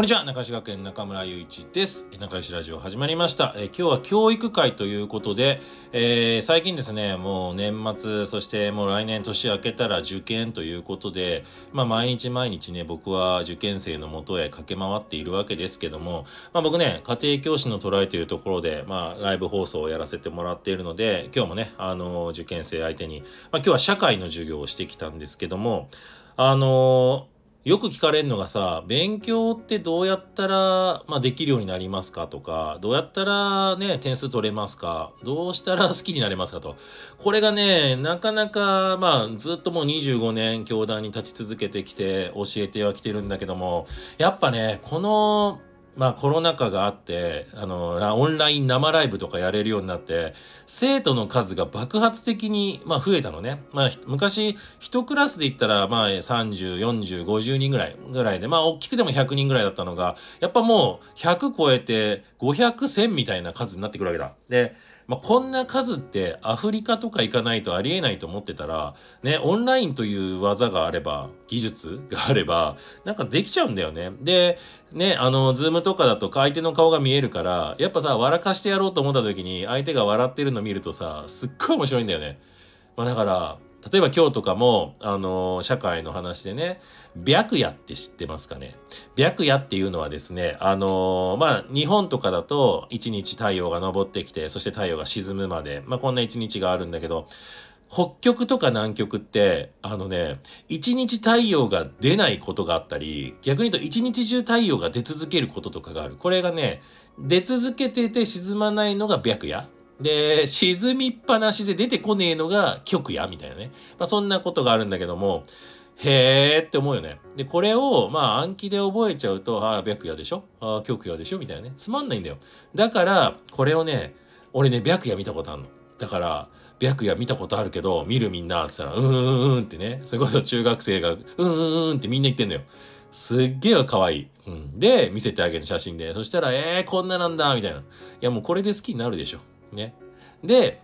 こんにちは中石学園中村雄一です。中石ラジオ始まりました。え今日は教育会ということで、えー、最近ですねもう年末そしてもう来年年明けたら受験ということでまあ毎日毎日ね僕は受験生のもとへ駆け回っているわけですけどもまあ僕ね家庭教師のトライというところでまあライブ放送をやらせてもらっているので今日もねあの受験生相手にまあ今日は社会の授業をしてきたんですけどもあのよく聞かれるのがさ、勉強ってどうやったら、まあ、できるようになりますかとか、どうやったらね、点数取れますかどうしたら 好きになれますかと。これがね、なかなか、まあ、ずっともう25年教団に立ち続けてきて教えてはきてるんだけども、やっぱね、このまあコロナ禍があって、あの、オンライン生ライブとかやれるようになって、生徒の数が爆発的に、まあ増えたのね。まあ昔、一クラスで言ったら、まあ30、40、50人ぐらい、ぐらいで、まあ大きくても100人ぐらいだったのが、やっぱもう100超えて500、1000みたいな数になってくるわけだ。で、まあ、こんな数ってアフリカとか行かないとありえないと思ってたら、ね、オンラインという技があれば、技術があれば、なんかできちゃうんだよね。で、ね、あの、ズームとかだと相手の顔が見えるから、やっぱさ、笑かしてやろうと思った時に、相手が笑ってるの見るとさ、すっごい面白いんだよね。まあだから、例えば今日とかも、あのー、社会の話でね、白夜って知ってますかね？白夜っていうのはですね、あのー、まあ、日本とかだと、一日太陽が昇ってきて、そして太陽が沈むまで、まあ、こんな一日があるんだけど、北極とか南極って、あのね、一日太陽が出ないことがあったり、逆に言うと一日中太陽が出続けることとかがある。これがね、出続けてて沈まないのが白夜。で、沈みっぱなしで出てこねえのが極夜みたいなね。まあそんなことがあるんだけども、へーって思うよね。で、これを、まあ暗記で覚えちゃうと、ああ、白夜でしょ？ああ、極夜でしょ？みたいなね。つまんないんだよ。だから、これをね、俺ね、白夜見たことあるの。だから、白夜見たことあるけど、見るみんなって言ったら、うんうんうんってね、それこそ中学生が、うんうんうんってみんな言ってんのよ。すっげえ可愛い。うん。で、見せてあげる写真で。そしたら、えー、こんななんだ、みたいな。いや、もうこれで好きになるでしょ。ね。で、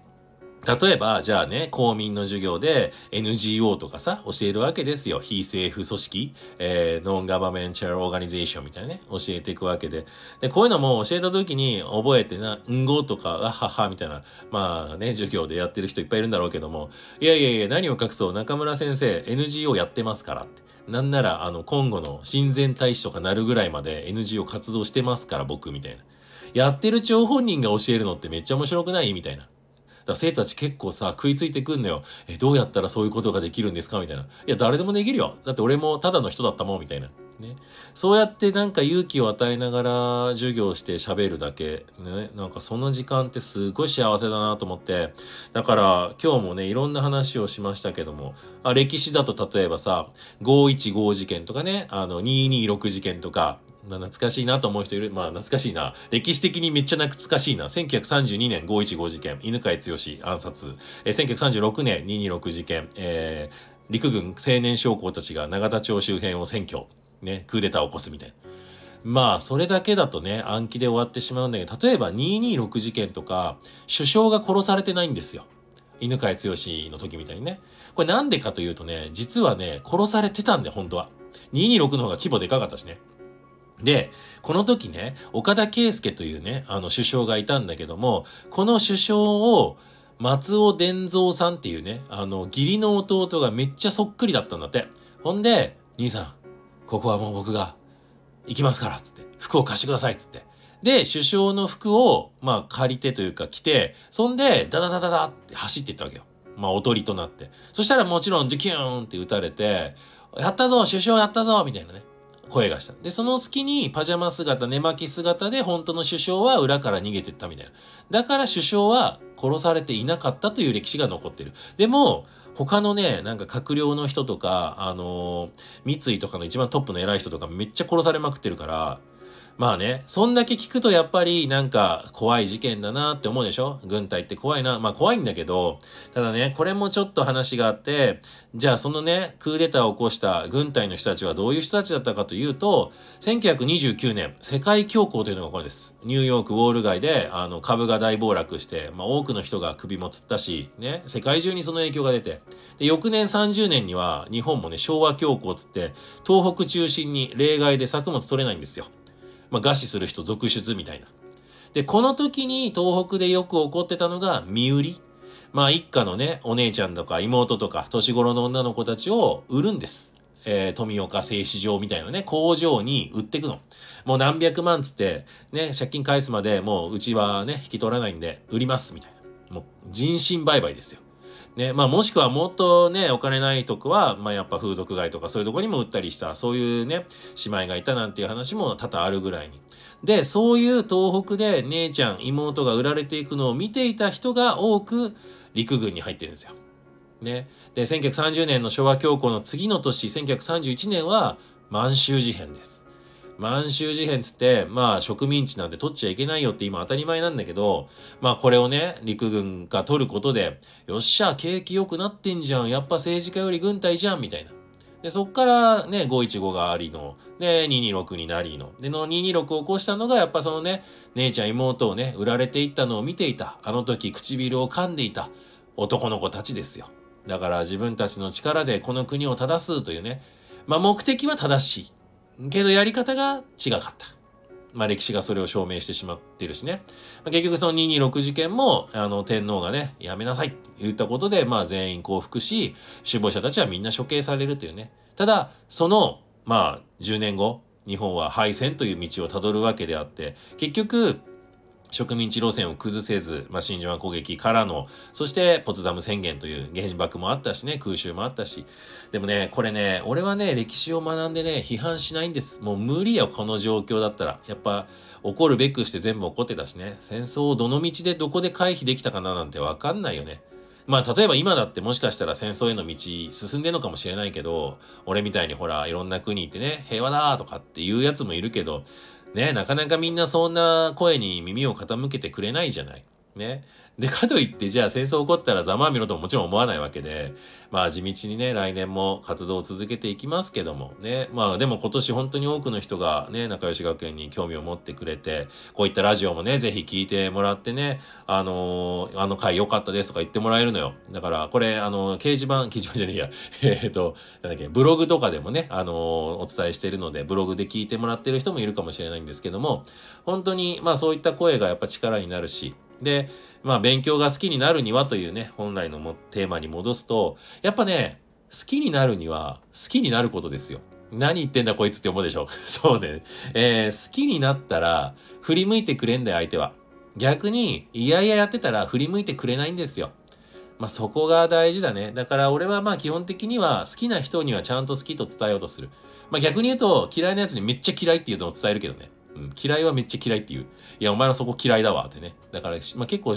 例えば、じゃあね、公民の授業で NGO とかさ、教えるわけですよ。非政府組織、えー、 Non-Governmental Organization みたいなね、教えていくわけで。で、こういうのも教えた時に覚えてな、んごとか、あははみたいな、まあね、授業でやってる人いっぱいいるんだろうけども、いやいやいや、何を隠そう、中村先生、NGO やってますからって。なんなら、あの、今後の親善大使とかなるぐらいまで NGO 活動してますから、僕、みたいな。やってる張本人が教えるのってめっちゃ面白くない？みたいな。だ生徒たち結構さ、食いついてくんのよ。え、どうやったらそういうことができるんですか？みたいな。いや、誰でもできるよ。だって俺もただの人だったもん、みたいな。ね。そうやってなんか勇気を与えながら授業して喋るだけ。ね。なんかその時間ってすごい幸せだなと思って。だから今日もね、いろんな話をしましたけども、あ歴史だと例えばさ、515事件とかね、あの、226事件とか、まあ、懐かしいなと思う人いる。まあ、懐かしいな。歴史的にめっちゃ懐かしいな。1932年515事件、犬飼剛暗殺。えー、1936年226事件、えー、陸軍青年将校たちが永田町周辺を占拠、ね、クーデターを起こすみたいな。まあ、それだけだとね、暗記で終わってしまうんだけど、例えば226事件とか、首相が殺されてないんですよ。犬飼剛の時みたいにね。これなんでかというとね、実はね、殺されてたんだよ、本当は。226の方が規模でかかったしね。で、この時ね、岡田圭介というね、あの首相がいたんだけども、この首相を松尾伝蔵さんっていうね、あの義理の弟がめっちゃそっくりだったんだって。ほんで、兄さん、ここはもう僕が行きますから、つって。服を貸してください、つって。で、首相の服を、まあ借りてというか着て、そんで、ダダダダダって走っていったわけよ。まあおとりとなって。そしたらもちろん、ジュキューンって撃たれて、やったぞ首相やったぞみたいなね。声がした。で、その隙にパジャマ姿、寝巻き姿で本当の首相は裏から逃げてったみたいな。だから首相は殺されていなかったという歴史が残ってる。でも、他のね、なんか閣僚の人とか、あのー、三井とかの一番トップの偉い人とかめっちゃ殺されまくってるから、まあね、そんだけ聞くとやっぱりなんか怖い事件だなって思うでしょ？軍隊って怖いな。まあ怖いんだけど、ただね、これもちょっと話があって、じゃあそのね、クーデターを起こした軍隊の人たちはどういう人たちだったかというと、1929年、世界恐慌というのがこれです。ニューヨークウォール街であの株が大暴落して、まあ多くの人が首もつったし、ね、世界中にその影響が出て、で翌年30年には日本もね、昭和恐慌つって、東北中心に例外で作物取れないんですよ。まあ、餓死する人続出みたいな。で、この時に東北でよく起こってたのが身売り。まあ一家のね、お姉ちゃんとか妹とか年頃の女の子たちを売るんです。えー、富岡製糸場みたいなね、工場に売ってくの。もう何百万つって、ね、借金返すまでもううちはね、引き取らないんで売りますみたいな。もう人身売買ですよ。ね、まあもしくはもっとね、お金ないとこは、まあやっぱ風俗街とかそういうとこにも売ったりした、そういうね、姉妹がいたなんていう話も多々あるぐらいに。で、そういう東北で姉ちゃん、妹が売られていくのを見ていた人が多く陸軍に入ってるんですよ。ね。で、1930年の昭和恐慌の次の年、1931年は満州事変です。満州事変つって、まあ植民地なんて取っちゃいけないよって今当たり前なんだけど、まあこれをね、陸軍が取ることで、よっしゃ、景気良くなってんじゃん。やっぱ政治家より軍隊じゃん、みたいな。で、そっからね、515がありの、で、226になりの。で、の226を起こしたのが、やっぱそのね、姉ちゃん妹をね、売られていったのを見ていた。あの時唇を噛んでいた男の子たちですよ。だから自分たちの力でこの国を正すというね、まあ目的は正しい。けどやり方が違かった。まあ歴史がそれを証明してしまってるしね。まあ、結局その226事件も、あの天皇がね、やめなさいって言ったことで、まあ全員降伏し、首謀者たちはみんな処刑されるというね。ただ、その、まあ10年後、日本は敗戦という道をたどるわけであって、結局、植民地路線を崩せず、まあ、真珠湾攻撃からの、そしてポツダム宣言という原爆もあったしね、空襲もあったし。でもね、これね、俺はね、歴史を学んでね、批判しないんです。もう無理よ、この状況だったら。やっぱ、怒るべくして全部起こってたしね、戦争をどの道でどこで回避できたかななんてわかんないよね。まあ例えば今だってもしかしたら戦争への道進んでんのかもしれないけど、俺みたいにほらいろんな国行ってね、平和だとかっていうやつもいるけど、ね、なかなかみんなそんな声に耳を傾けてくれないじゃない。ね。で、かといって、じゃあ戦争起こったらざまあみろとももちろん思わないわけで、まあ地道にね、来年も活動を続けていきますけども、ね。まあでも今年本当に多くの人がね、仲良し学園に興味を持ってくれて、こういったラジオもね、ぜひ聞いてもらってね、あのー、あの回良かったですとか言ってもらえるのよ。だから、これ、あのー、掲示板、掲示板じゃねえや、えっと、なんだっけ、ブログとかでもね、あのー、お伝えしてるので、ブログで聞いてもらってる人もいるかもしれないんですけども、本当に、まあそういった声がやっぱ力になるし、で、まあ勉強が好きになるにはというね、本来のもテーマに戻すと、やっぱね、好きになるには好きになることですよ。何言ってんだこいつって思うでしょ そうね。えー、好きになったら振り向いてくれんだよ相手は。逆に、いやいややってたら振り向いてくれないんですよ。まあそこが大事だね。だから俺はまあ基本的には好きな人にはちゃんと好きと伝えようとする。まあ逆に言うと嫌いなやつにめっちゃ嫌いっていうのを伝えるけどね。うん、嫌いはめっちゃ嫌いっていう。いや、お前はそこ嫌いだわってね。だから、まあ、結構、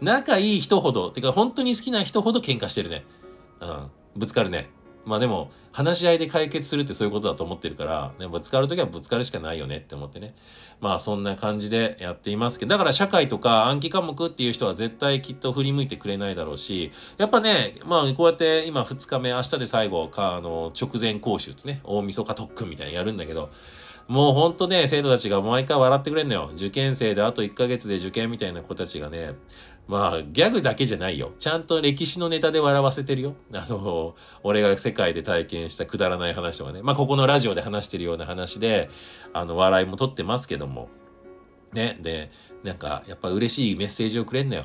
仲いい人ほど、てか本当に好きな人ほど喧嘩してるね。うん。ぶつかるね。まあでも、話し合いで解決するってそういうことだと思ってるから、ね、ぶつかるときはぶつかるしかないよねって思ってね。まあそんな感じでやっていますけど、だから社会とか暗記科目っていう人は絶対きっと振り向いてくれないだろうし、やっぱね、まあこうやって今2日目、明日で最後か、あの、直前講習ってね、大晦日特訓みたいなやるんだけど、もうほんとね、生徒たちが毎回笑ってくれんのよ。受験生であと1ヶ月で受験みたいな子たちがね、まあ、ギャグだけじゃないよ。ちゃんと歴史のネタで笑わせてるよ。あの、俺が世界で体験したくだらない話とかね。まあ、ここのラジオで話してるような話で、あの、笑いも取ってますけども。ね。で、なんか、やっぱ嬉しいメッセージをくれんのよ。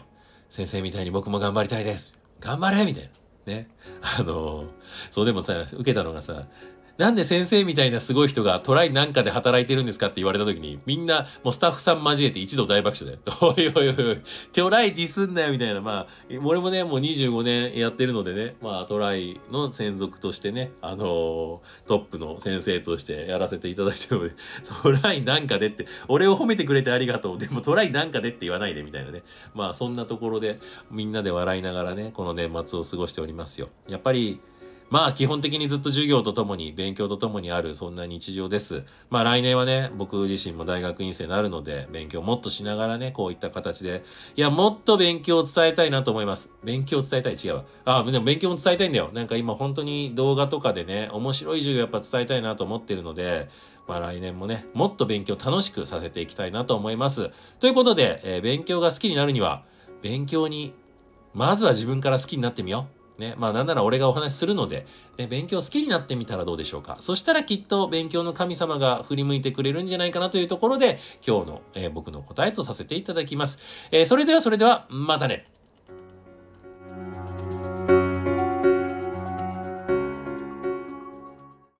先生みたいに僕も頑張りたいです。頑張れみたいな。ね。あの、そうでもさ、受けたのがさ、なんで先生みたいなすごい人がトライなんかで働いてるんですかって言われた時に、みんなもうスタッフさん交えて一度大爆笑だよ。おいおいおいおい、トライディスんなよみたいな。まあ、俺もね、もう25年やってるのでね、まあトライの専属としてね、あのー、トップの先生としてやらせていただいてるので、トライなんかでって、俺を褒めてくれてありがとう。でもトライなんかでって言わないでみたいなね。まあそんなところでみんなで笑いながらね、この年末を過ごしておりますよ。やっぱり、まあ基本的にずっと授業とともに勉強とともにあるそんな日常です。まあ来年はね、僕自身も大学院生になるので、勉強もっとしながらね、こういった形で、いや、もっと勉強を伝えたいなと思います。勉強を伝えたい違うわ。あ、でも勉強も伝えたいんだよ。なんか今本当に動画とかでね、面白い授業やっぱ伝えたいなと思ってるので、まあ来年もね、もっと勉強楽しくさせていきたいなと思います。ということで、えー、勉強が好きになるには、勉強に、まずは自分から好きになってみよう。ね、まあなんなら俺がお話しするので、ね、勉強好きになってみたらどうでしょうか。そしたらきっと勉強の神様が振り向いてくれるんじゃないかなというところで、今日の、えー、僕の答えとさせていただきます。えー、それではそれでは、またね。